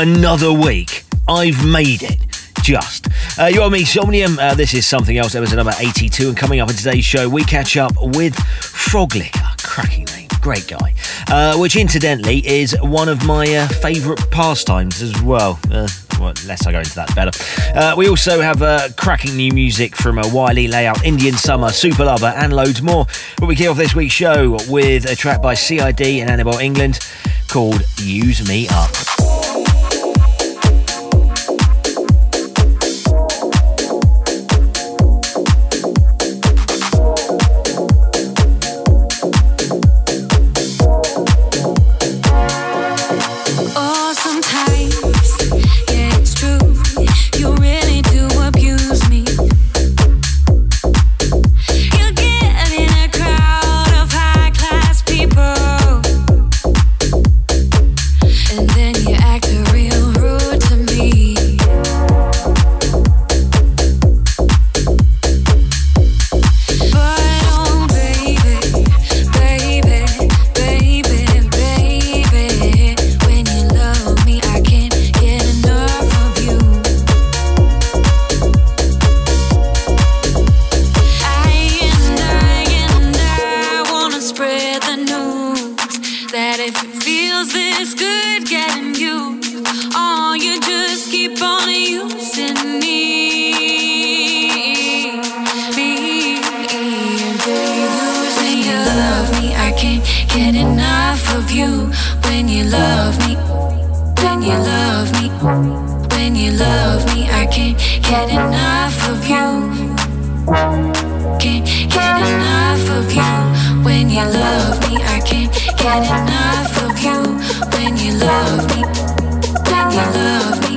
another week. I've made it. Just. Uh, you are me, Somnium. Uh, this is Something Else, episode number 82. And coming up in today's show, we catch up with Froglicker. Cracking name. Great guy. Uh, which, incidentally, is one of my uh, favourite pastimes as well. Uh, well, less I go into that, better. Uh, we also have uh, cracking new music from a Wiley Layout, Indian Summer, Super Lover, and loads more. But we kick off this week's show with a track by CID and Annabelle England called Use Me Up. Get enough of you. Can't get enough of you when you love me. I can't get enough of you when you love me. When you love me.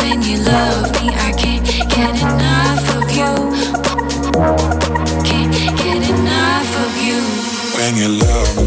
When you love me, I can't get enough of you. Can't get enough of you. When you love me,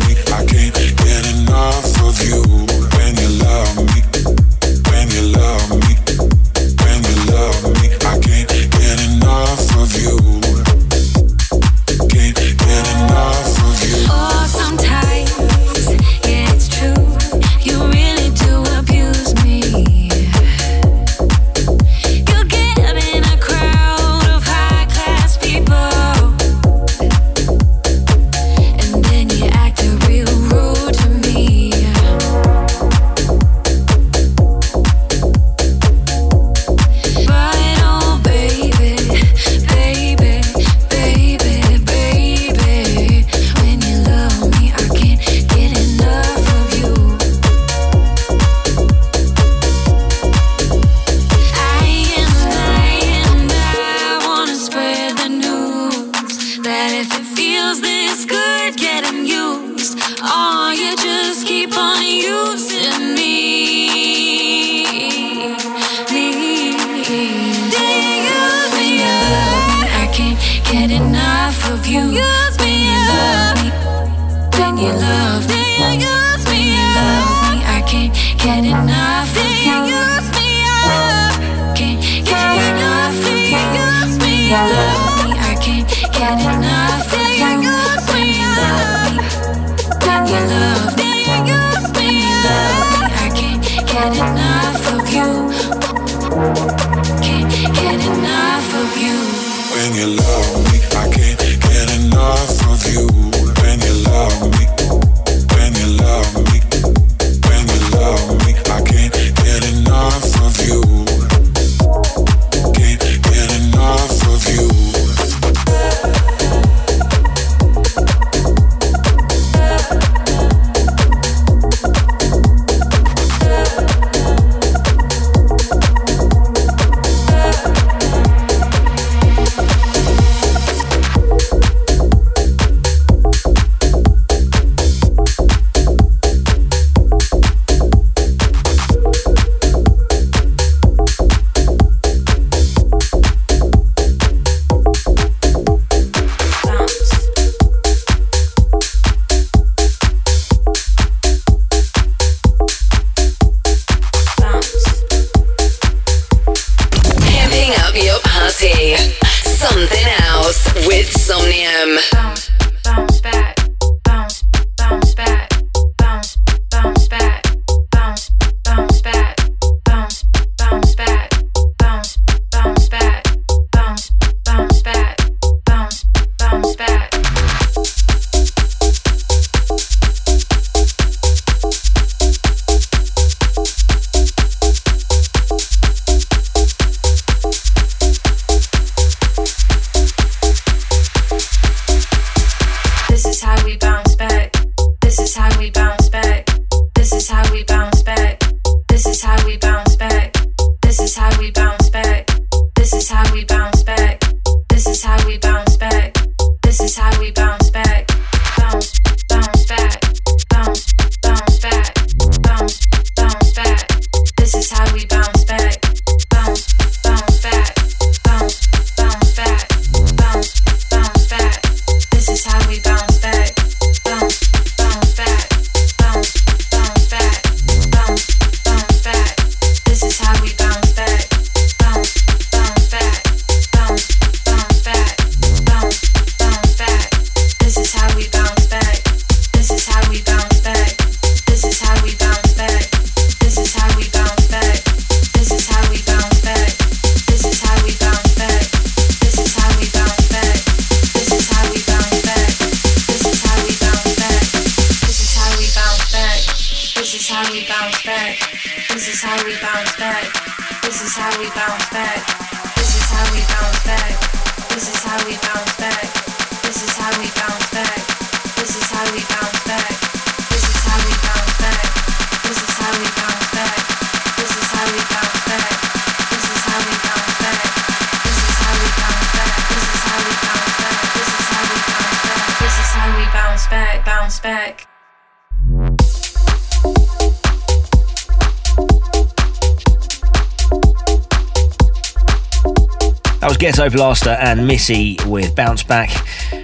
Blaster and Missy with Bounce Back.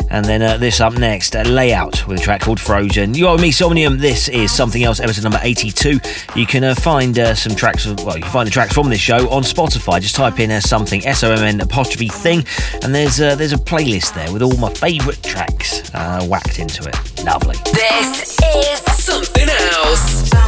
And then uh, this up next, uh, Layout with a track called Frozen. You are me, Somnium. This is something else, episode number 82. You can uh, find uh, some tracks, well, you can find the tracks from this show on Spotify. Just type in uh, something, S O M N apostrophe thing, and there's, there's a playlist there with all my favourite tracks whacked into it. Lovely. This is something else.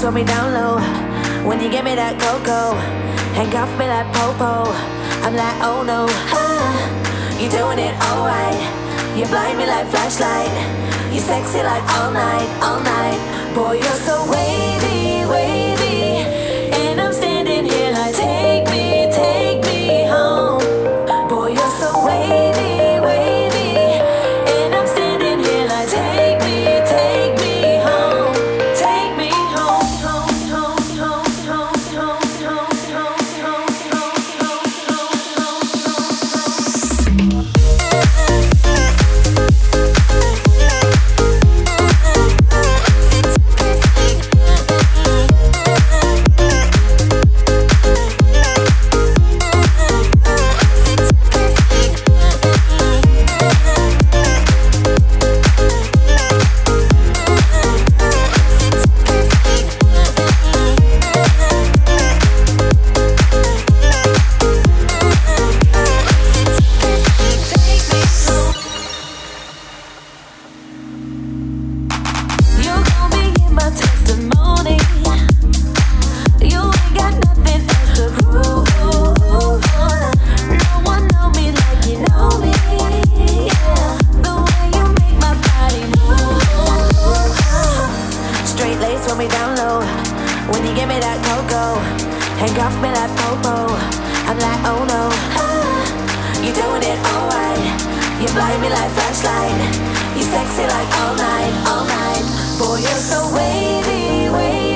For me down low. When you give me that cocoa, handcuff me like popo. I'm like, oh no, ah, you doing it alright. You blind me like flashlight. You sexy like all night, all night. Boy, you're so wavy. So wavy, wavy.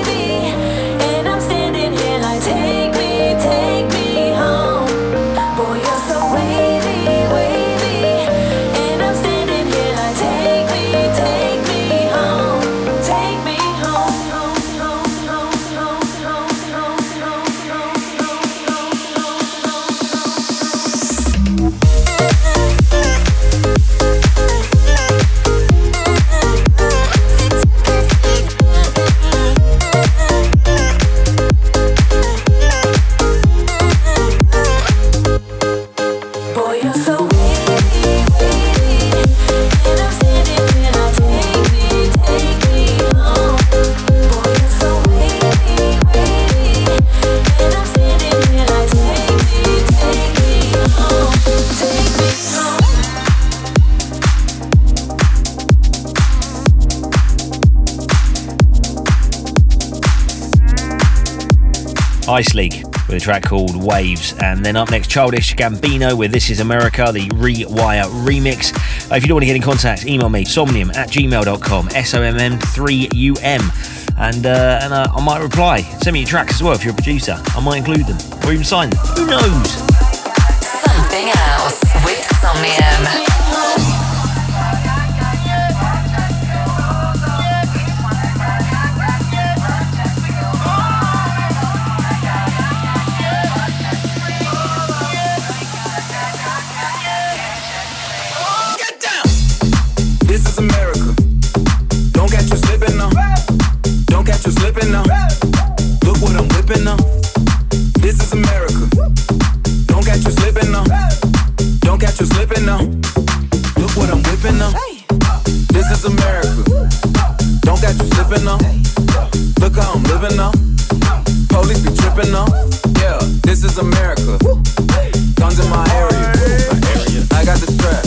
Ice League with a track called Waves. And then up next, Childish Gambino with This Is America, the Rewire remix. Uh, if you don't want to get in contact, email me, somnium at gmail.com, S O M M 3 U M. And, uh, and uh, I might reply. Send me your tracks as well if you're a producer. I might include them or even sign them. Who knows? Something else with Somnium. Don't catch you slipping now. Look what I'm whipping now. This is America. Don't catch you slipping now. Look how I'm living now. Police be tripping now. Yeah, this is America. Guns in my area. I got the strap.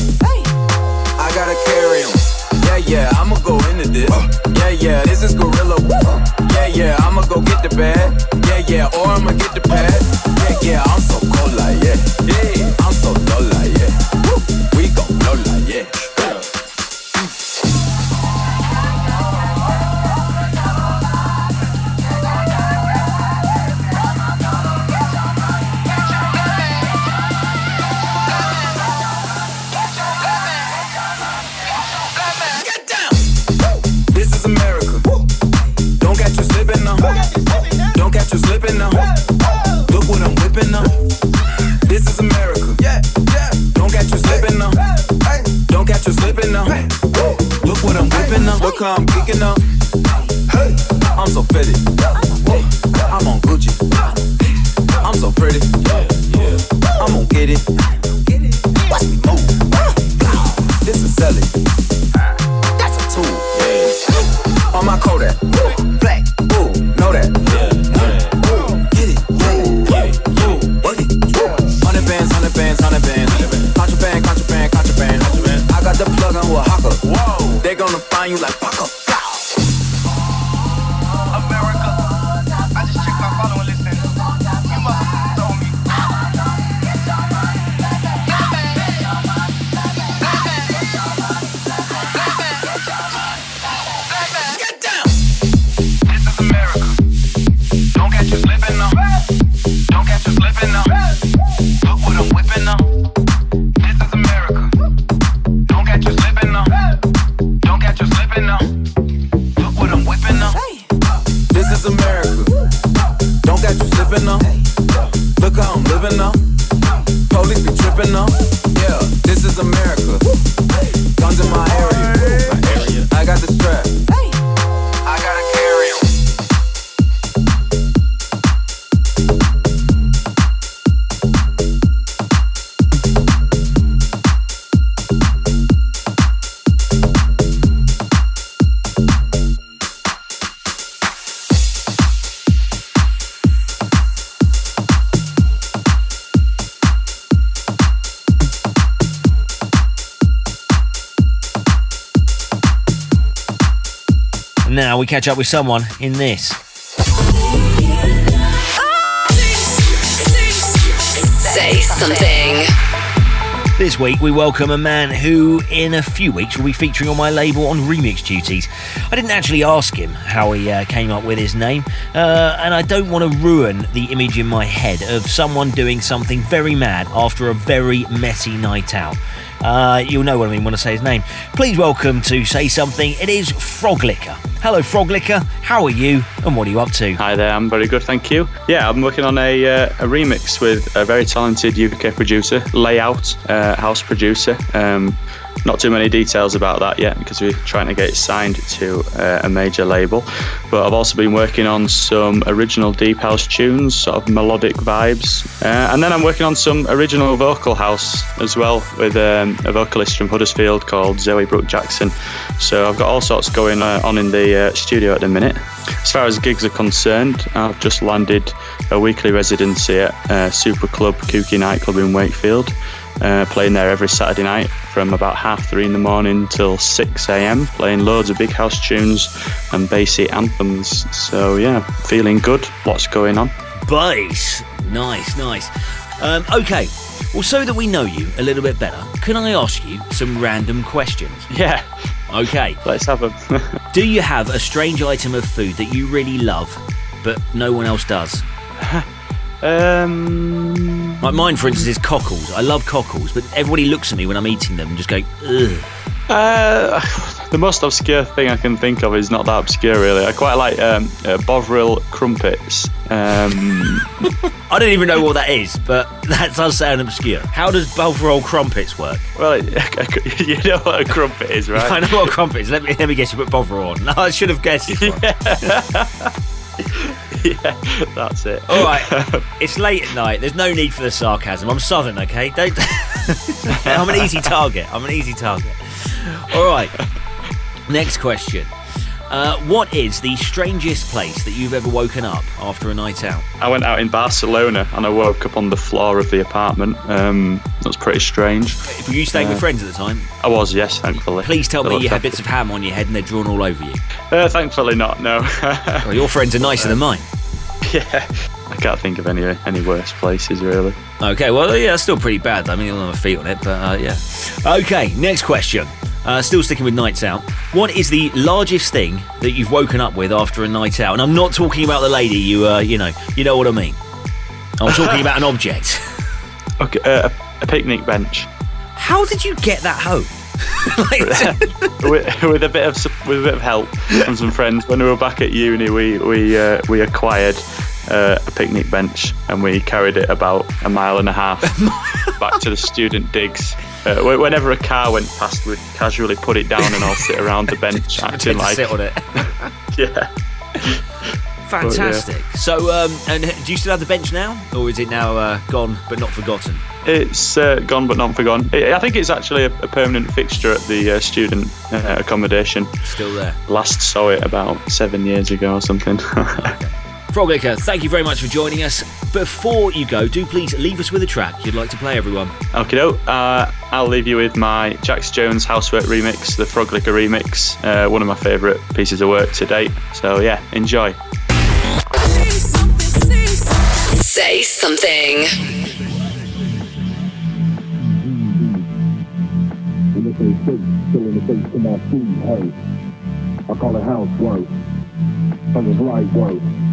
I gotta carry 'em. Yeah, yeah, I'ma go into this. Yeah, yeah, this is Gorilla. Yeah, yeah, I'ma go get the bag. Yeah, yeah, or I'ma get the pad. Yeah, yeah, I'm so cold like yeah. Yeah, I'm so dull you slipping now. Look what I'm whipping now. This is America. Don't catch you slipping now. Don't catch you slipping now. Look what I'm whipping up. Look how I'm kicking up. I'm so fitted. I'm on Gucci. I'm so pretty. I'm gonna get it. Watch me move. This is selling. That's a tool. On my Kodak. You like Paco. America. Now we catch up with someone in this. Say something. This week, we welcome a man who, in a few weeks, will be featuring on my label on remix duties. I didn't actually ask him how he uh, came up with his name, uh, and I don't want to ruin the image in my head of someone doing something very mad after a very messy night out. Uh, you'll know what I mean when I say his name. Please welcome to Say Something. It is Froglicker. Hello, Froglicker. How are you, and what are you up to? Hi there, I'm very good, thank you. Yeah, I'm working on a, uh, a remix with a very talented UK producer, Layout uh, House producer. Um, not too many details about that yet because we're trying to get it signed to uh, a major label. But I've also been working on some original deep house tunes, sort of melodic vibes. Uh, and then I'm working on some original vocal house as well with um, a vocalist from Huddersfield called Zoe Brooke Jackson. So I've got all sorts going uh, on in the uh, studio at the minute. As far as gigs are concerned, I've just landed a weekly residency at uh, Super Club Kooky Nightclub in Wakefield. Uh, playing there every Saturday night from about half three in the morning till 6 a.m. Playing loads of big house tunes and bassy anthems. So yeah, feeling good. Lots going on. Bass. Nice, nice. Um, okay, well, so that we know you a little bit better, can I ask you some random questions? Yeah, Okay, let's have them. do you have a strange item of food that you really love, but no one else does? um, Like mine, for instance, is cockles. I love cockles, but everybody looks at me when I'm eating them and just go, ugh. Uh, the most obscure thing I can think of is not that obscure, really. I quite like um, uh, Bovril crumpets. Um, I don't even know what that is, but that does sound obscure. How does Bovril crumpets work? well, you know what a crumpet is, right? I know what a crumpet is. Let me let me guess. You put Bovril on. No, I should have guessed. yeah, that's it. All right, it's late at night. There's no need for the sarcasm. I'm southern, okay? Don't. I'm an easy target. I'm an easy target. All right. Next question. Uh, what is the strangest place that you've ever woken up after a night out? I went out in Barcelona and I woke up on the floor of the apartment. Um, that was pretty strange. Were you staying with Uh, friends at the time? I was, yes, thankfully. Please tell me you had bits of ham on your head and they're drawn all over you. Uh, thankfully not. No. Well, your friends are nicer than mine. yeah, I can't think of any any worse places really. Okay, well, yeah, that's still pretty bad. I mean, I don't have my feet on it, but uh, yeah. Okay, next question. Uh, still sticking with nights out. What is the largest thing that you've woken up with after a night out? And I'm not talking about the lady. You, uh, you know, you know what I mean. I'm talking about an object. Okay, uh, a, picnic bench How did you get that home? like, with, with a bit of with a bit of help from some friends. When we were back at uni, we we uh, we acquired uh, a picnic bench and we carried it about a mile and a half back to the student digs. Uh, whenever a car went past, we'd casually put it down and all sit around the bench Pretend acting like sit on it. yeah. Fantastic. So, um, and do you still have the bench now, or is it now uh, gone but not forgotten? It's uh, gone but not forgotten. I I think it's actually a, a permanent fixture at the uh, student uh, accommodation. Still there. Last saw it about seven years ago or something. Froglicker, thank you very much for joining us. Before you go, do please leave us with a track you'd like to play, everyone. Okay, uh, I'll leave you with my Jax Jones Housework remix, the Froglicker remix, uh, one of my favourite pieces of work to date. So, yeah, enjoy. Say something. still in the face to my food, hey. I call it housework, cause it's light work.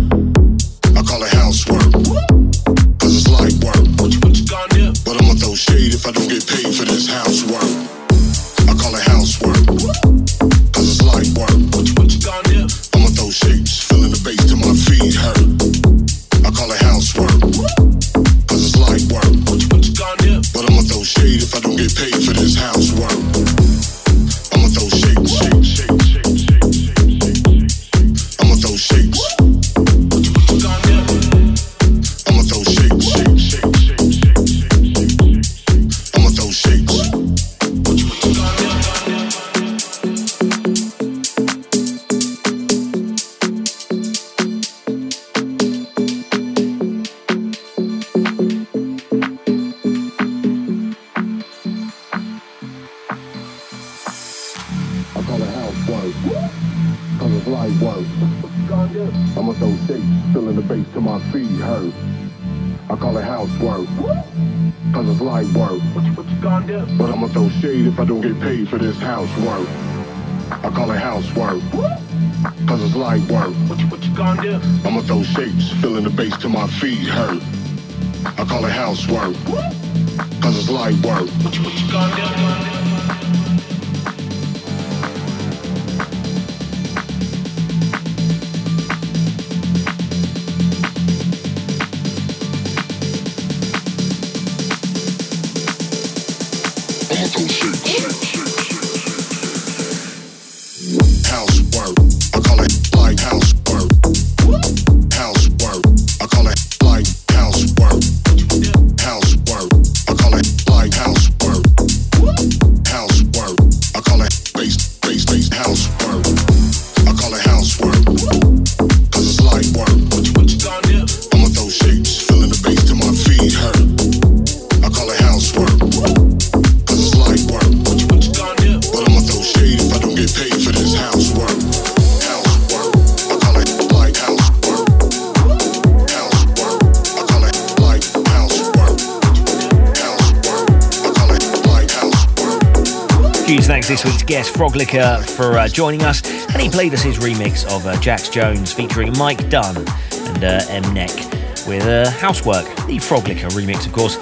This week's guest, Froglicker, for uh, joining us. And he played us his remix of uh, Jax Jones featuring Mike Dunn and uh, MNEK with uh, Housework, the Froglicker remix, of course.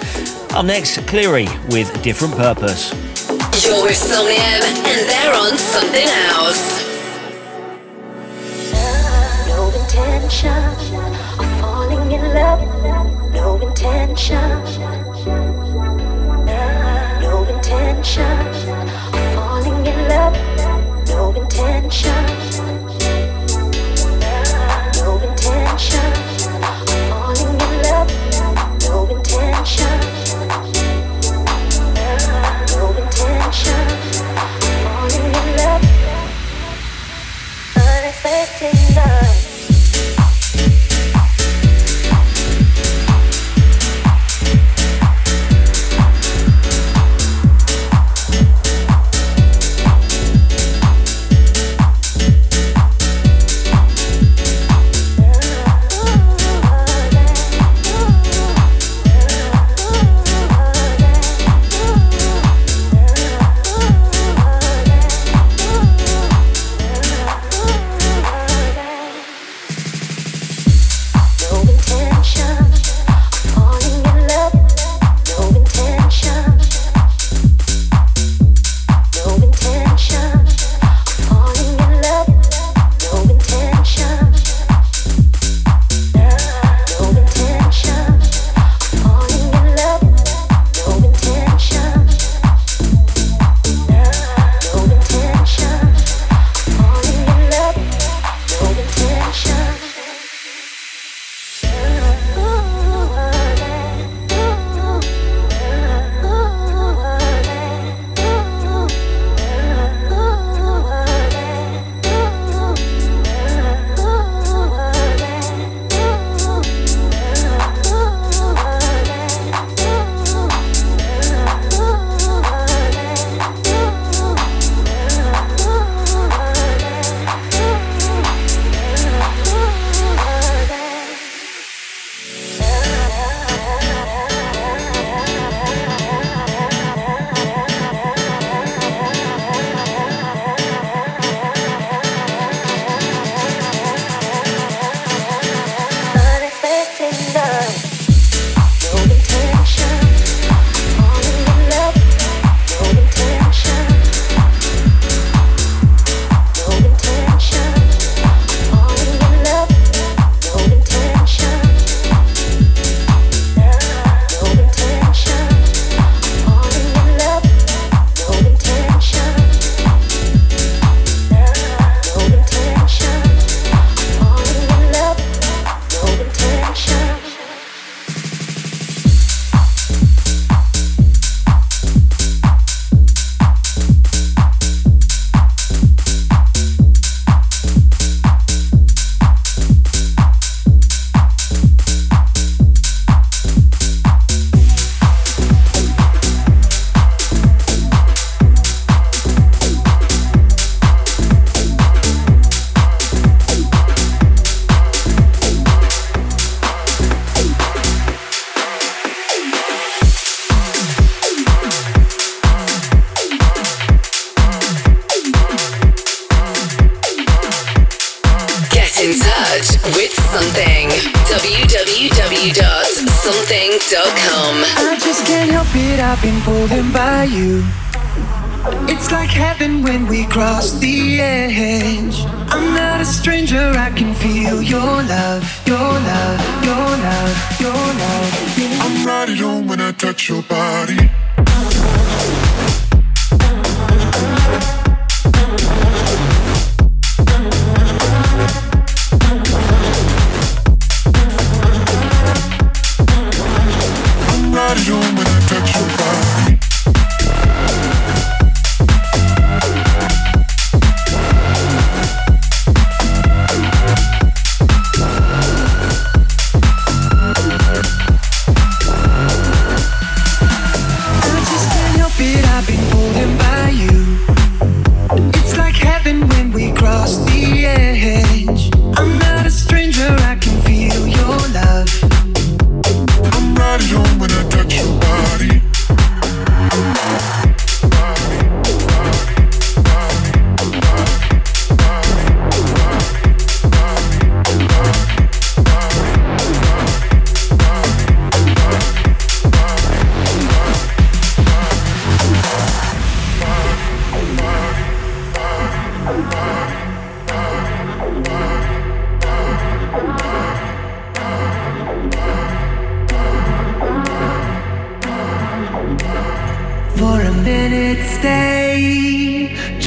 Up next, Cleary with Different Purpose. You're with Somnium, and they're on something else. No intention of falling in love. No intention. No intention intention.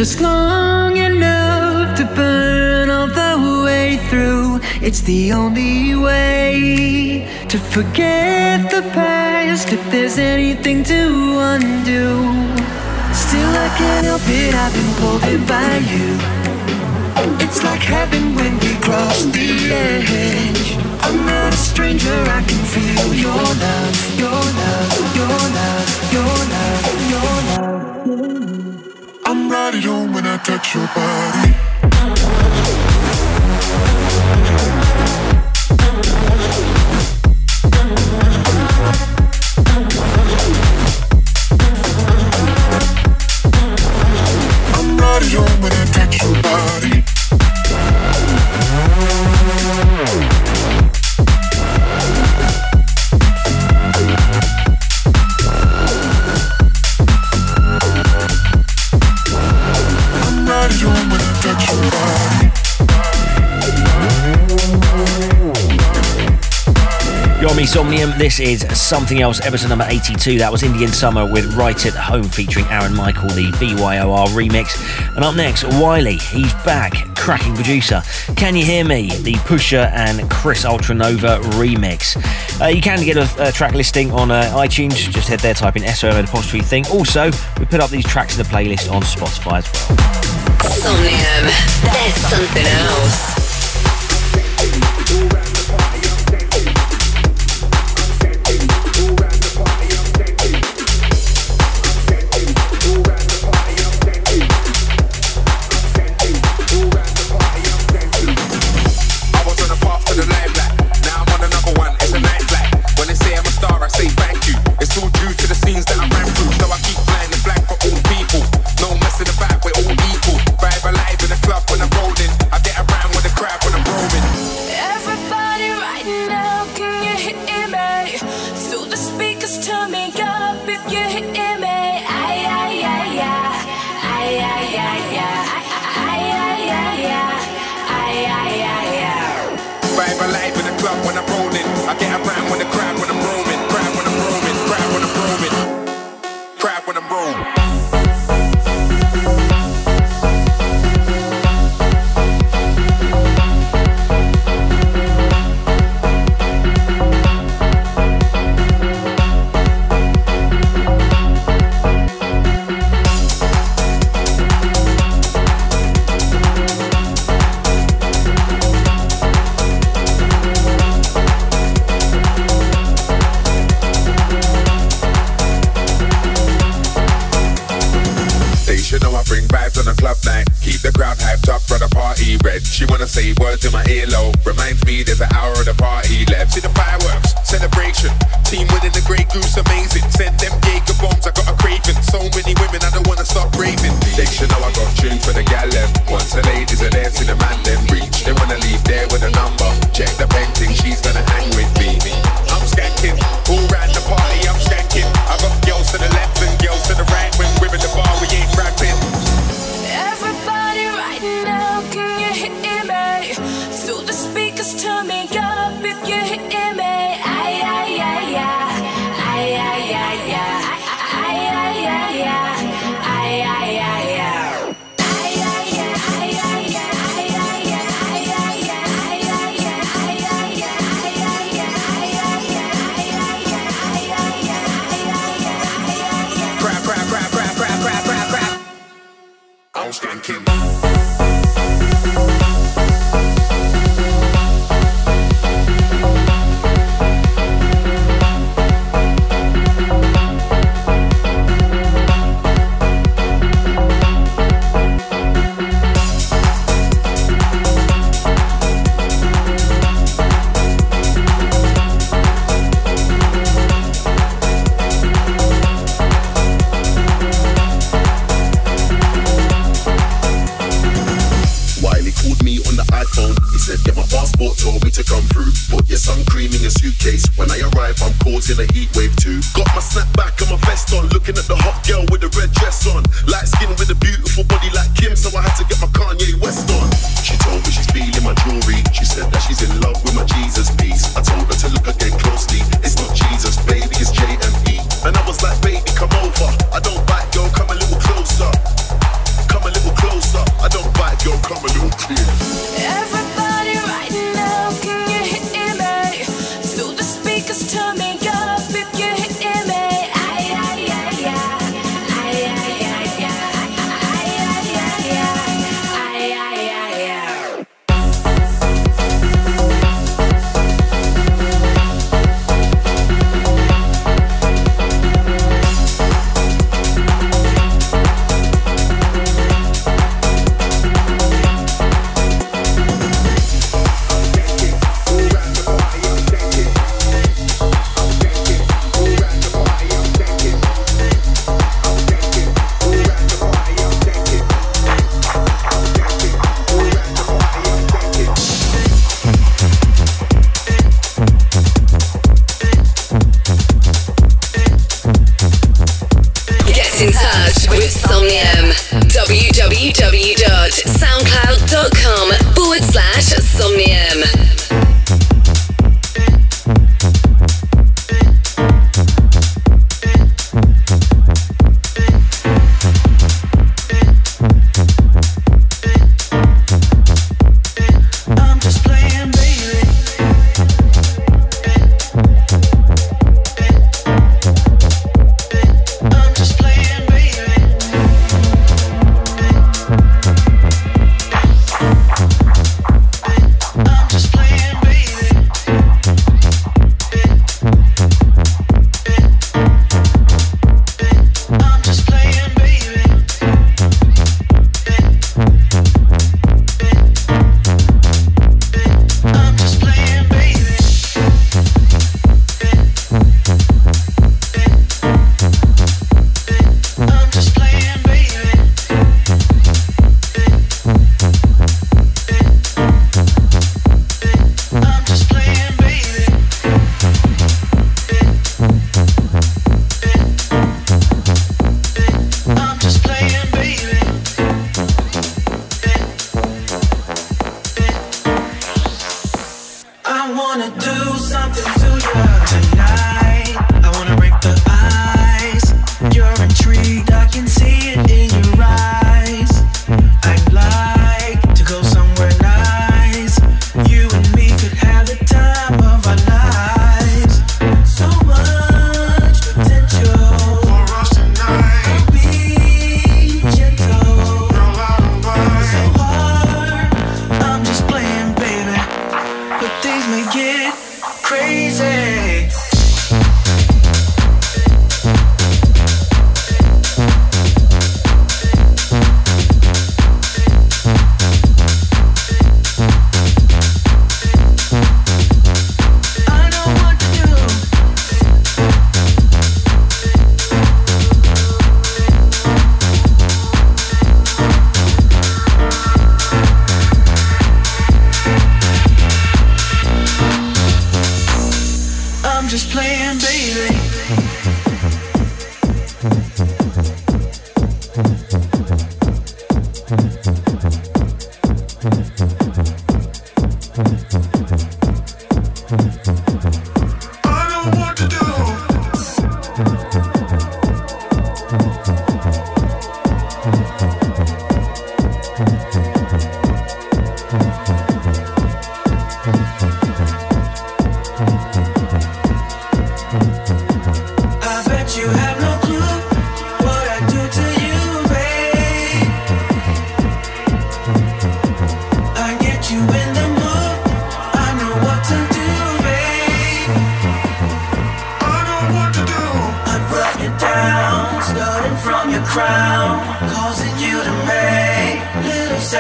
just long enough to burn all the way through. It's the only way to forget the past if there's anything to undo. Still, I can't help it, I've been pulled in by you. It's like heaven when we cross the edge. I'm not a stranger, I can feel your love. Your when I touch your body. This is Something Else, episode number 82. That was Indian Summer with Right at Home featuring Aaron Michael, the BYOR remix. And up next, Wiley. He's back, cracking producer. Can You Hear Me? The Pusher and Chris Ultranova remix. Uh, you can get a, a, track listing on uh, iTunes. Just head there, type in SOM apostrophe thing. Also, we put up these tracks in the playlist on Spotify as well. Somnium. There's something else.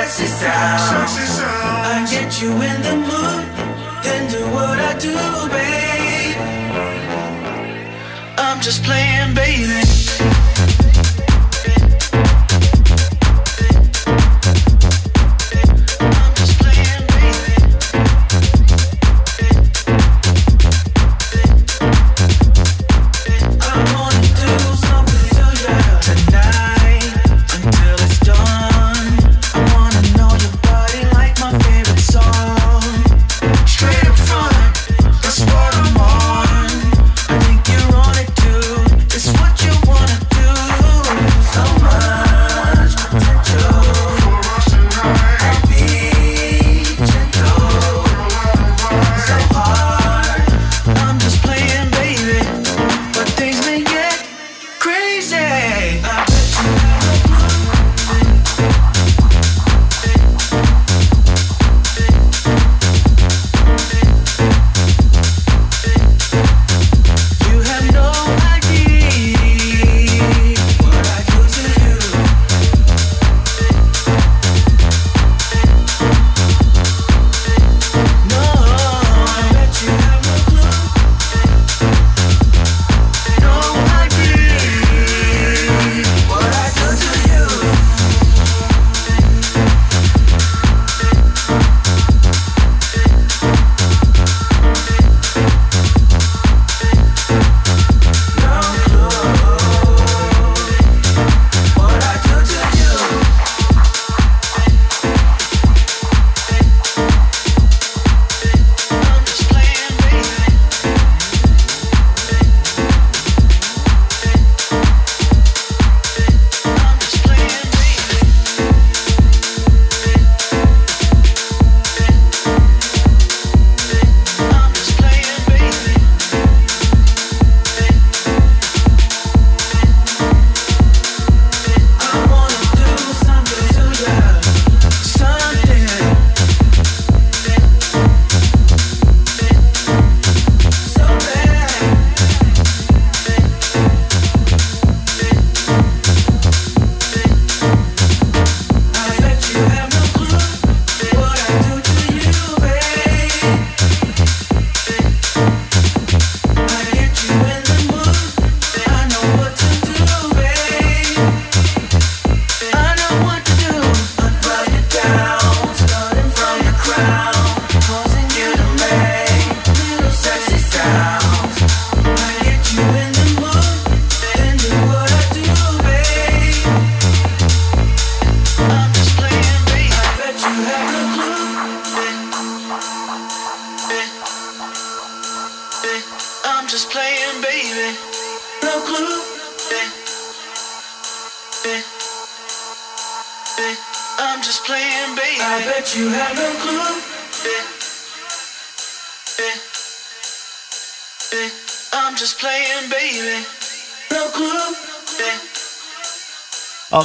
sexy sound. I get you in the mood, then do what I do, babe. I'm just playing, baby.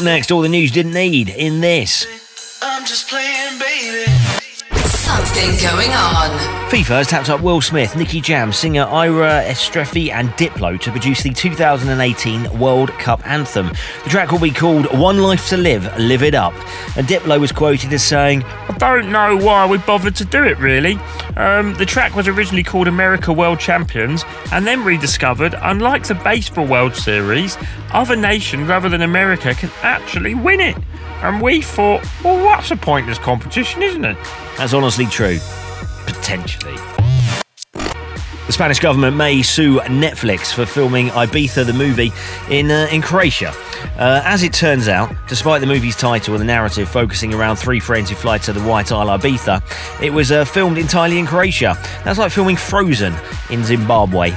Next, all the news didn't need in this. I'm just playing, baby. Something going on. FIFA has tapped up Will Smith, Nicky Jam, singer Era Istrefi, and Diplo to produce the 2018 World Cup anthem. The track will be called One Life to Live, Live It Up. And Diplo was quoted as saying, I don't know why we bothered to do it, really. Um, the track was originally called America World Champions and then rediscovered, unlike the Baseball World Series, other nations other than America can actually win it. And we thought, well, what's a pointless competition, isn't it? That's honestly true. Potentially. The Spanish government may sue Netflix for filming Ibiza the movie in uh, in Croatia. Uh, as it turns out, despite the movie's title and the narrative focusing around three friends who fly to the White Isle Ibiza, it was uh, filmed entirely in Croatia. That's like filming Frozen in Zimbabwe.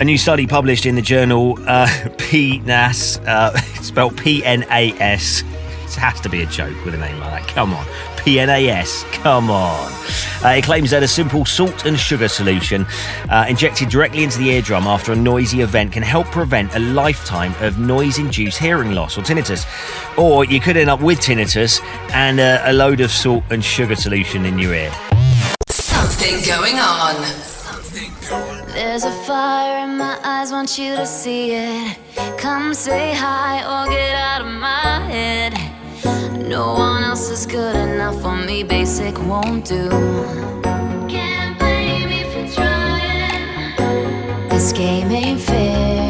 A new study published in the journal uh, PNAS, uh, spelled P N A S. It has to be a joke with a name like that. Come on. PNAS. Come on. Uh, it claims that a simple salt and sugar solution uh, injected directly into the eardrum after a noisy event can help prevent a lifetime of noise induced hearing loss or tinnitus. Or you could end up with tinnitus and uh, a load of salt and sugar solution in your ear. Something going on. There's a fire in my eyes, want you to see it. Come say hi or get out of my head. No one else is good enough for me, basic won't do. Can't blame me for trying. This game ain't fair,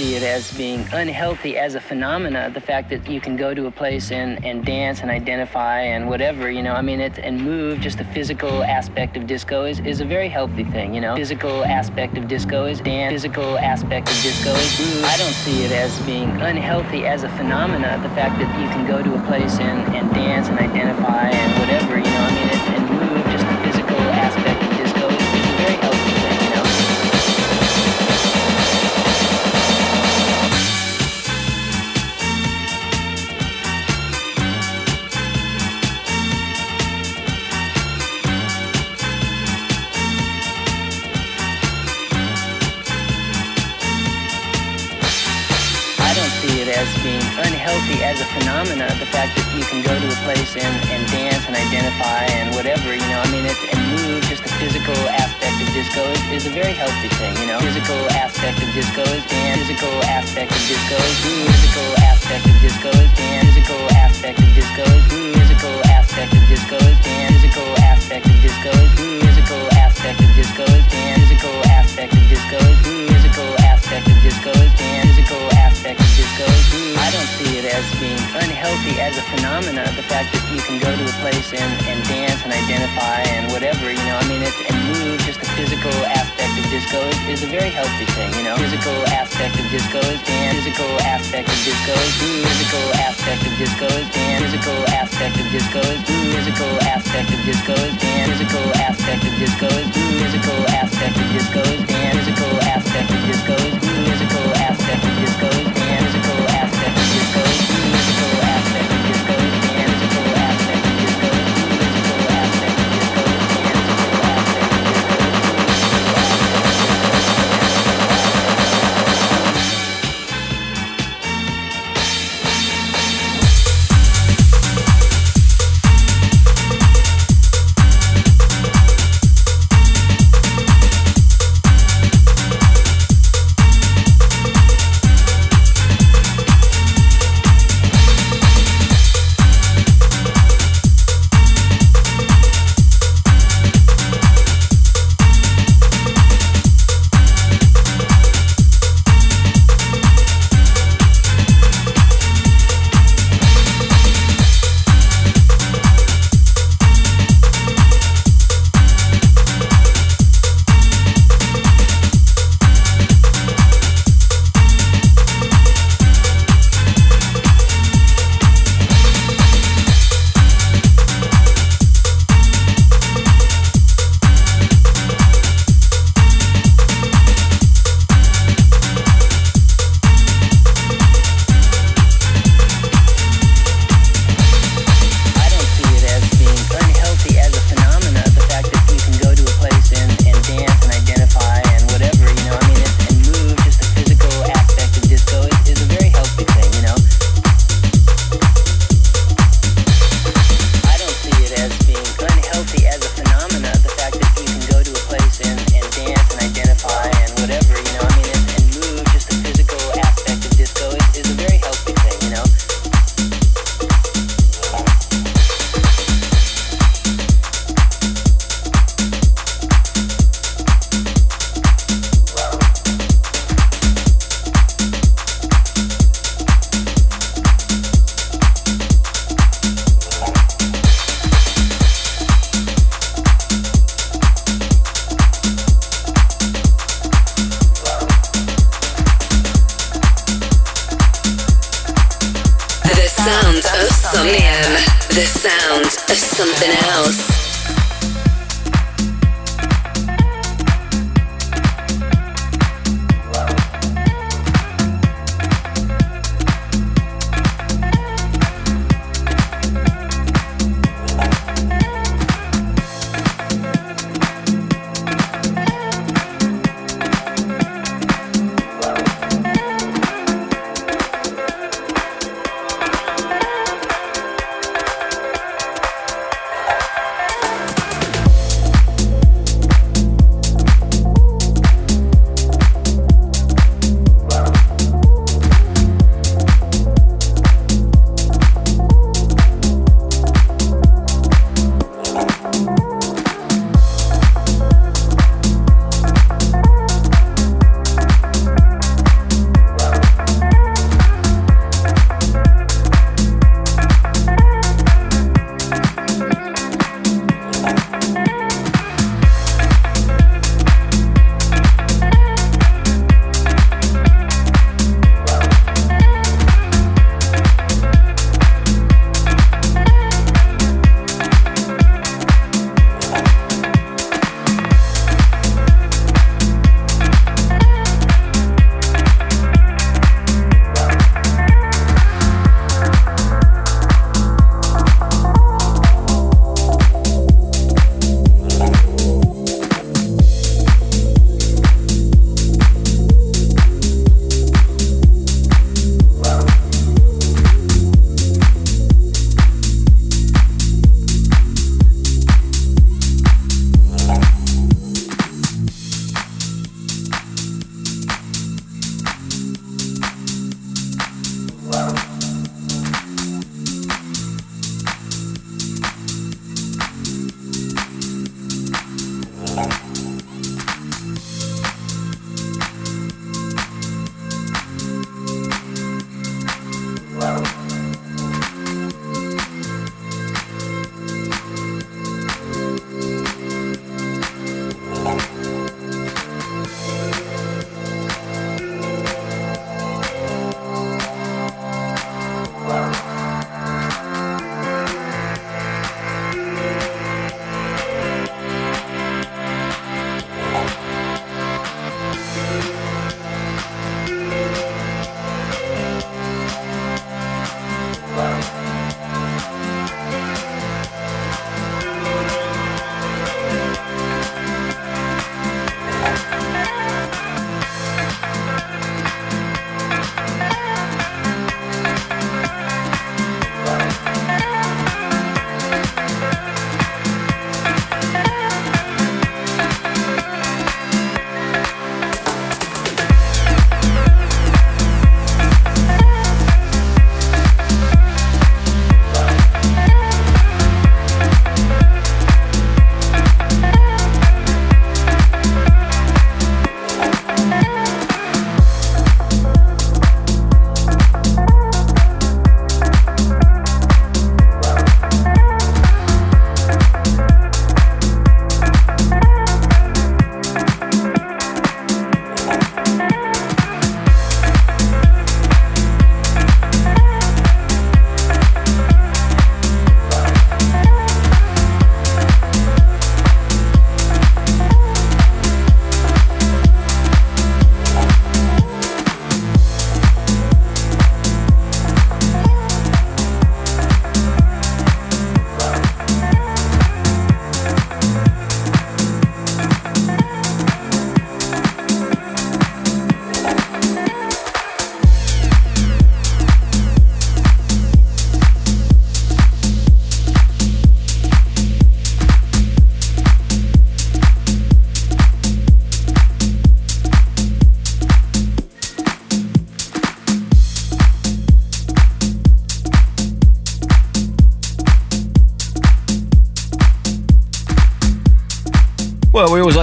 it as being unhealthy as a phenomena. The fact that you can go to a place and, and dance and identify and whatever, you know, I mean, it and move. Just the physical aspect of disco is, is a very healthy thing, you know. Physical aspect of disco is dance. Physical aspect of disco is move. I don't see it as being unhealthy as a phenomena. The fact that you can go to a place and, and dance and identify and whatever, you being unhealthy as a phenomena. The fact that you can go to a place and, and dance and identify and whatever, you know, I mean, it, and move, just physical aspect of disco is, is a very healthy thing, you know. Physical aspect of disco is dance. Physical aspect of disco is move. Physical aspect of disco is dance. Physical aspect of disco is move. Physical aspect of disco is dance. Physical aspect of disco is move. Physical aspect of disco is dance. Physical aspect of disco is move. Physical aspect of disco is dance. Physical aspect of disco is. I don't see it as being unhealthy as a phenomena. The fact that you can go to a place and, and dance and identify and whatever, you know, I mean, it and move. Just the physical aspect of disco is, is a very healthy thing, you know. Physical aspect of disco is dance. Physical aspect of disco is move. Physical aspect of disco is dance. Physical aspect of disco is move. Physical aspect of disco is dance. Physical aspect of disco is move. Physical aspect of disco is dance. Physical aspect of disco is move. Physical aspect of disco is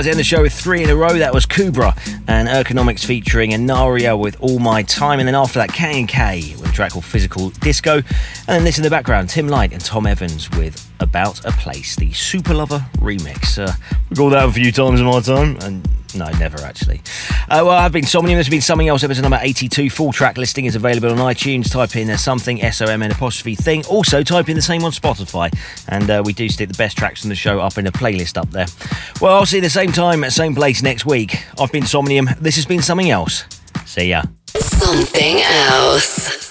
end the show with three in a row. That was Kubra and Ergonomics featuring Anaria with All My Time. And then after that, K and K with a track called Physical Disco. And then this in the background, Tim Light and Tom Evans with About a Place, the Super Lover remix. Uh, we called that a few times in my time. And no, never actually. Uh, well, I've been Somnium. There's been something else. Episode number 82. Full track listing is available on iTunes. Type in uh, something, S O M N apostrophe thing. Also, type in the same on Spotify. And uh, we do stick the best tracks from the show up in a playlist up there. Well, I'll see you the same time, at same place next week. I've been Somnium. This has been something else. See ya. Something else.